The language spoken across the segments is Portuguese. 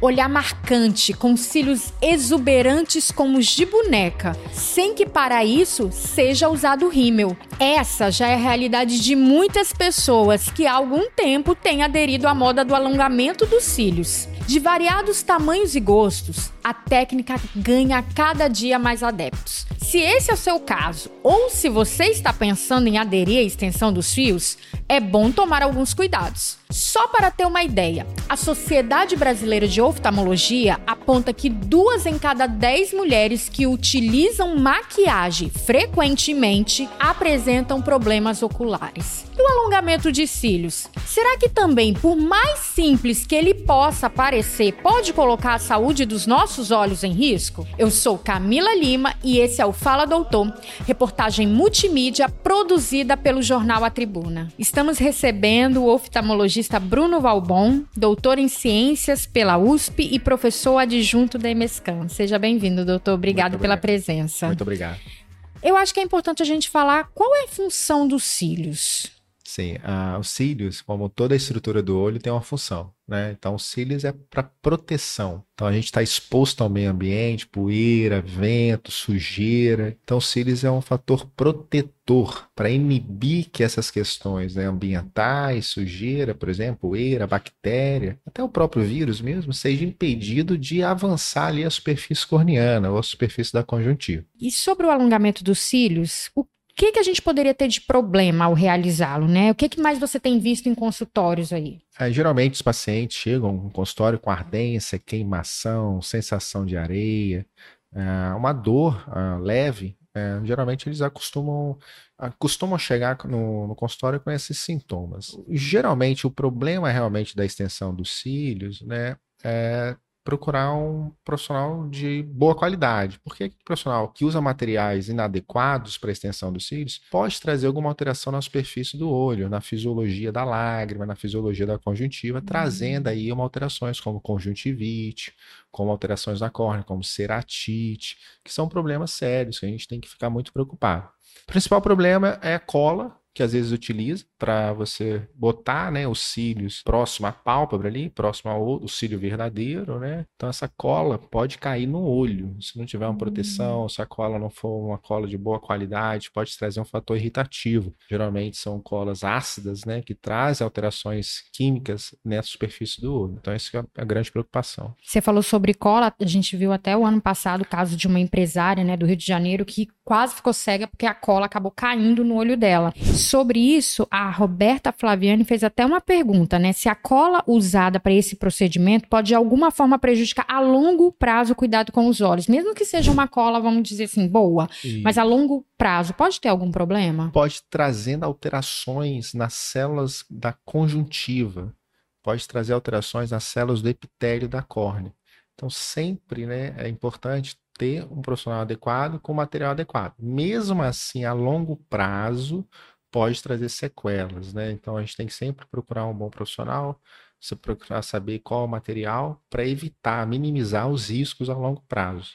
olhar marcante, com cílios exuberantes como os de boneca, sem que para isso seja usado rímel. Essa já é a realidade de muitas pessoas que há algum tempo têm aderido à moda do alongamento dos cílios. De variados tamanhos e gostos, a técnica ganha cada dia mais adeptos. Se esse é o seu caso, ou se você está pensando em aderir à extensão dos fios, é bom tomar alguns cuidados. Só para ter uma ideia, a Sociedade Brasileira de Oftalmologia aponta que duas em cada dez mulheres que utilizam maquiagem frequentemente apresentam problemas oculares. E o alongamento de cílios? Será que também, por mais simples que ele possa parecer, pode colocar a saúde dos nossos olhos em risco? Eu sou Camila Lima e esse é o Fala Doutor, reportagem multimídia produzida pelo jornal A Tribuna. Estamos recebendo o oftalmologista Bruno Valbon, doutor em ciências pela USP e professor adjunto da EMESCAN. Seja bem-vindo, doutor. Obrigado pela presença. Muito obrigado. Eu acho que é importante a gente falar qual é a função dos cílios. Sim, uh, os cílios, como toda a estrutura do olho, tem uma função. Né? Então, os cílios é para proteção. Então, a gente está exposto ao meio ambiente, poeira, vento, sujeira. Então, os cílios é um fator protetor para inibir que essas questões né, ambientais, sujeira, por exemplo, poeira, bactéria, até o próprio vírus mesmo, seja impedido de avançar ali a superfície corneana ou a superfície da conjuntiva. E sobre o alongamento dos cílios, o que, que a gente poderia ter de problema ao realizá-lo, né? O que, que mais você tem visto em consultórios aí? É, geralmente os pacientes chegam no consultório com ardência, queimação, sensação de areia, é, uma dor leve. É, geralmente eles acostumam, acostumam chegar no, no, consultório com esses sintomas. Geralmente o problema realmente da extensão dos cílios, né, é procurar um profissional de boa qualidade. Porque o profissional que usa materiais inadequados para a extensão dos cílios pode trazer alguma alteração na superfície do olho, na fisiologia da lágrima, na fisiologia da conjuntiva, uhum. trazendo aí uma alterações como conjuntivite, como alterações na córnea, como ceratite, que são problemas sérios que a gente tem que ficar muito preocupado. O principal problema é a cola, que às vezes utiliza para você botar né, os cílios próximo à pálpebra ali, próximo ao cílio verdadeiro, né? Então essa cola pode cair no olho. Se não tiver uma proteção, hum. se a cola não for uma cola de boa qualidade, pode trazer um fator irritativo. Geralmente são colas ácidas, né, que trazem alterações químicas nessa superfície do olho. Então essa é a grande preocupação. Você falou sobre cola, a gente viu até o ano passado o caso de uma empresária, né, do Rio de Janeiro que quase ficou cega porque a cola acabou caindo no olho dela. Sobre isso, a Roberta Flaviani fez até uma pergunta, né? Se a cola usada para esse procedimento pode de alguma forma prejudicar a longo prazo o cuidado com os olhos, mesmo que seja uma cola, vamos dizer assim, boa, e... mas a longo prazo pode ter algum problema? Pode trazendo alterações nas células da conjuntiva, pode trazer alterações nas células do epitélio da córnea. Então, sempre né, é importante ter um profissional adequado com material adequado. Mesmo assim, a longo prazo, pode trazer sequelas, né? Então, a gente tem que sempre procurar um bom profissional, você procurar saber qual o material para evitar, minimizar os riscos a longo prazo.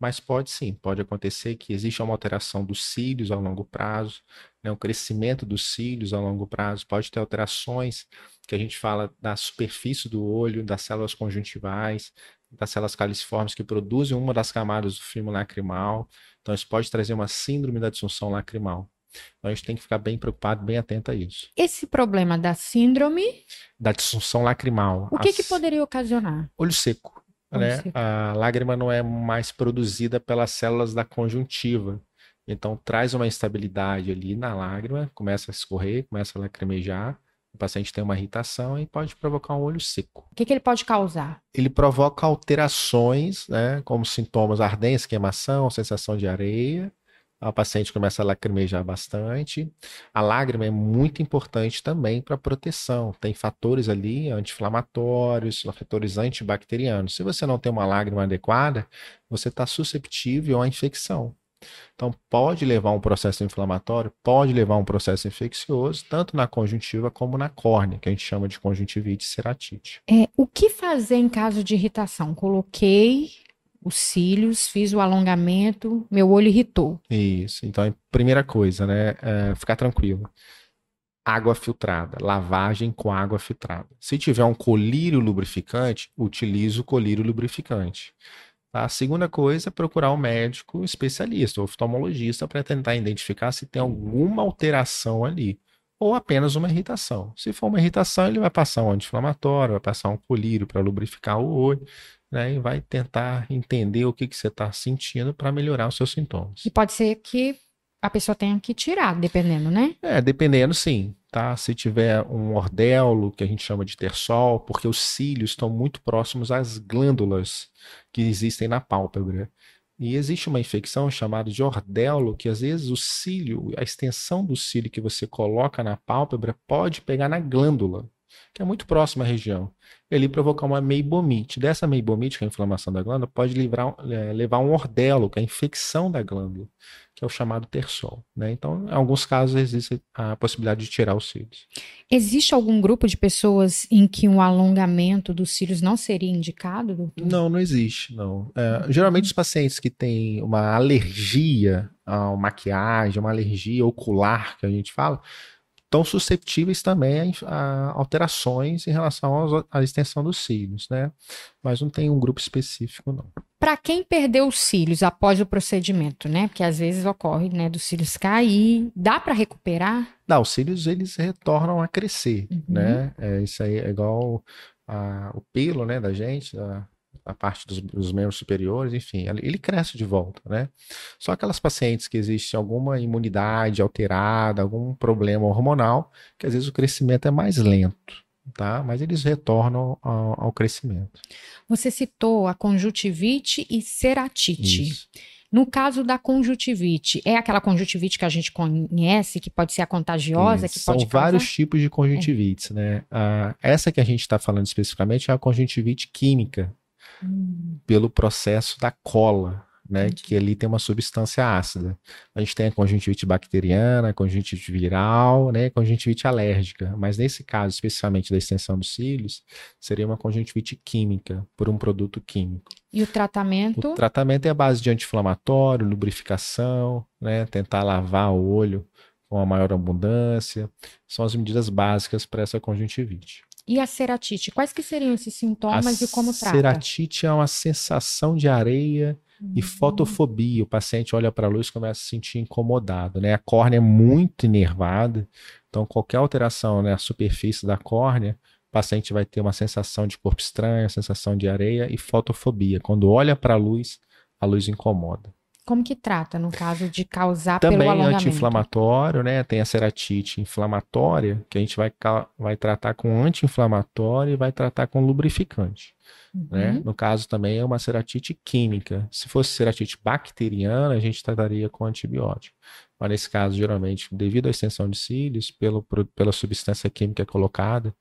Mas pode sim, pode acontecer que exista uma alteração dos cílios a longo prazo, né, um crescimento dos cílios a longo prazo, pode ter alterações que a gente fala da superfície do olho, das células conjuntivais, das células caliciformes que produzem uma das camadas do filme lacrimal. Então, isso pode trazer uma síndrome da disfunção lacrimal. Então, a gente tem que ficar bem preocupado, bem atento a isso. Esse problema da síndrome... Da disfunção lacrimal. O que, as... que poderia ocasionar? Olho seco. Olho né? Seco. A lágrima não é mais produzida pelas células da conjuntiva. Então, traz uma instabilidade ali na lágrima, começa a escorrer, começa a lacrimejar o paciente tem uma irritação e pode provocar um olho seco. O que, que ele pode causar? Ele provoca alterações, né, como sintomas ardência, queimação, sensação de areia. O paciente começa a lacrimejar bastante. A lágrima é muito importante também para proteção. Tem fatores ali anti-inflamatórios, fatores antibacterianos. Se você não tem uma lágrima adequada, você está susceptível à infecção. Então, pode levar a um processo inflamatório, pode levar a um processo infeccioso, tanto na conjuntiva como na córnea, que a gente chama de conjuntivite ceratite. É, o que fazer em caso de irritação? Coloquei os cílios, fiz o alongamento, meu olho irritou. Isso. Então, a primeira coisa, né, é ficar tranquilo. água filtrada, lavagem com água filtrada. Se tiver um colírio lubrificante, utilize o colírio lubrificante. Tá? A segunda coisa é procurar um médico especialista, oftalmologista, para tentar identificar se tem alguma alteração ali ou apenas uma irritação. Se for uma irritação, ele vai passar um anti-inflamatório, vai passar um colírio para lubrificar o olho, né? E vai tentar entender o que, que você está sentindo para melhorar os seus sintomas. E pode ser que a pessoa tenha que tirar, dependendo, né? É, dependendo, sim. Tá? Se tiver um ordelo, que a gente chama de tersol, porque os cílios estão muito próximos às glândulas que existem na pálpebra. E existe uma infecção chamada de ordelo, que às vezes o cílio, a extensão do cílio que você coloca na pálpebra pode pegar na glândula, que é muito próxima à região e ali provocar uma meibomite. Dessa meibomite, que é a inflamação da glândula, pode livrar, é, levar a um ordelo, que é a infecção da glândula, que é o chamado tersol. Né? Então, em alguns casos, existe a possibilidade de tirar os cílios. Existe algum grupo de pessoas em que um alongamento dos cílios não seria indicado, doutor? Não, não existe, não. É, geralmente, os pacientes que têm uma alergia à maquiagem, uma alergia ocular, que a gente fala, estão susceptíveis também a, a, alterações em relação à extensão dos cílios, né? Mas não tem um grupo específico, não. Para quem perdeu os cílios após o procedimento, né? Porque às vezes ocorre, né, dos cílios cair, dá para recuperar? Não, os cílios eles retornam a crescer, uhum. né? É, isso aí é igual a, o pelo, né, da gente, da, a parte dos, dos, membros superiores, enfim, ele cresce de volta, né? Só aquelas pacientes que existe alguma imunidade alterada, algum problema hormonal, que às vezes o crescimento é mais lento, tá? Mas eles retornam ao, ao crescimento. Você citou a conjuntivite e ceratite. Isso. No caso da conjuntivite, é aquela conjuntivite que a gente conhece, que pode ser a contagiosa, Isso, que pode São vários tipos de conjuntivites, é. né? Ah, essa que a gente está falando especificamente é a conjuntivite química, pelo processo da cola, né, que ali tem uma substância ácida. A gente tem a conjuntivite bacteriana, a conjuntivite viral, né, a conjuntivite alérgica, mas nesse caso, especificamente da extensão dos cílios, seria uma conjuntivite química, por um produto químico. E o tratamento? O tratamento é a base de anti-inflamatório, lubrificação, né, tentar lavar o olho com a maior abundância, são as medidas básicas para essa conjuntivite. E a ceratite? Quais que seriam esses sintomas a e como trata? Ceratite é uma sensação de areia uhum. e fotofobia. O paciente olha para a luz e começa a se sentir incomodado, né? A córnea é muito enervada, então qualquer alteração na né, superfície da córnea, o paciente vai ter uma sensação de corpo estranho, sensação de areia e fotofobia. Quando olha para a luz, a luz incomoda. Como que trata no caso de causar Também pelo alongamento? anti-inflamatório, né? Tem a ceratite inflamatória, que a gente vai, vai tratar com anti-inflamatório e vai tratar com lubrificante. Né? Uhum. Né? No caso também é uma ceratite química. Se fosse ceratite bacteriana, a gente trataria com antibiótico. Mas nesse caso, geralmente, devido à extensão de cílios, pelo, pela substância química colocada,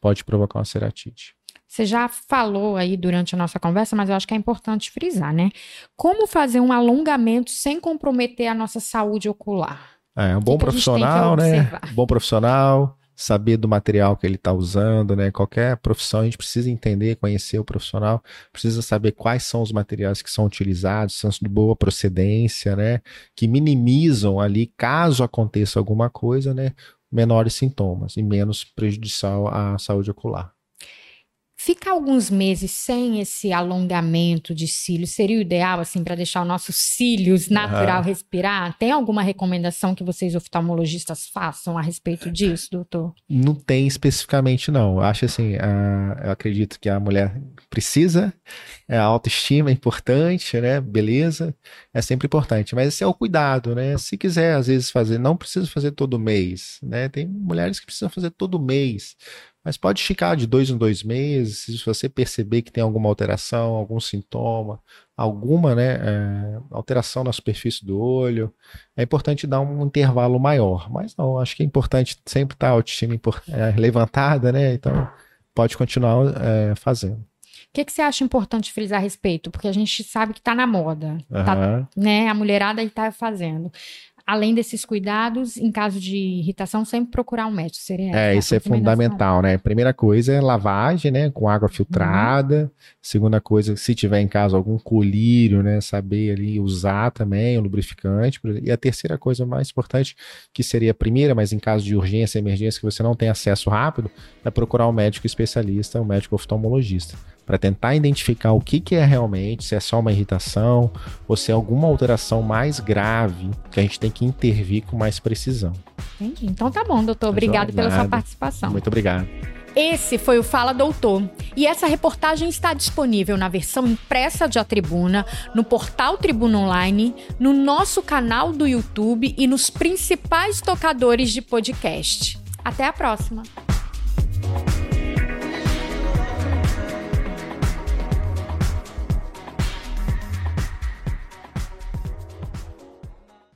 pode provocar uma ceratite. Você já falou aí durante a nossa conversa, mas eu acho que é importante frisar, né? Como fazer um alongamento sem comprometer a nossa saúde ocular? É, um bom que profissional, que né? Bom profissional, saber do material que ele está usando, né? Qualquer profissão a gente precisa entender, conhecer o profissional, precisa saber quais são os materiais que são utilizados, são de boa procedência, né? Que minimizam ali, caso aconteça alguma coisa, né? Menores sintomas e menos prejudicial à saúde ocular. Ficar alguns meses sem esse alongamento de cílios seria o ideal, assim, para deixar os nossos cílios natural uhum. respirar? Tem alguma recomendação que vocês oftalmologistas façam a respeito disso, doutor? Não tem especificamente, não. Eu acho assim, uh, eu acredito que a mulher precisa, é, a autoestima é importante, né? Beleza, é sempre importante. Mas esse é o cuidado, né? Se quiser, às vezes, fazer, não precisa fazer todo mês, né? Tem mulheres que precisam fazer todo mês. Mas pode esticar de dois em dois meses, se você perceber que tem alguma alteração, algum sintoma, alguma né, é, alteração na superfície do olho, é importante dar um intervalo maior. Mas não, acho que é importante sempre estar a autoestima é, levantada, né? Então pode continuar é, fazendo. O que, que você acha importante frisar a respeito? Porque a gente sabe que está na moda, uhum. tá, né? A mulherada está fazendo. Além desses cuidados, em caso de irritação, sempre procurar um médico. Seria é, isso é fundamental, né? Primeira coisa é lavagem, né? Com água filtrada. Uhum. Segunda coisa, se tiver em casa algum colírio, né? Saber ali usar também o lubrificante. E a terceira coisa mais importante, que seria a primeira, mas em caso de urgência, emergência, que você não tem acesso rápido, é procurar um médico especialista, um médico oftalmologista para tentar identificar o que, que é realmente, se é só uma irritação ou se é alguma alteração mais grave que a gente tem que intervir com mais precisão. Entendi. Então tá bom, doutor. Obrigado pela sua participação. Muito obrigado. Esse foi o Fala Doutor. E essa reportagem está disponível na versão impressa de A Tribuna, no portal Tribuna Online, no nosso canal do YouTube e nos principais tocadores de podcast. Até a próxima!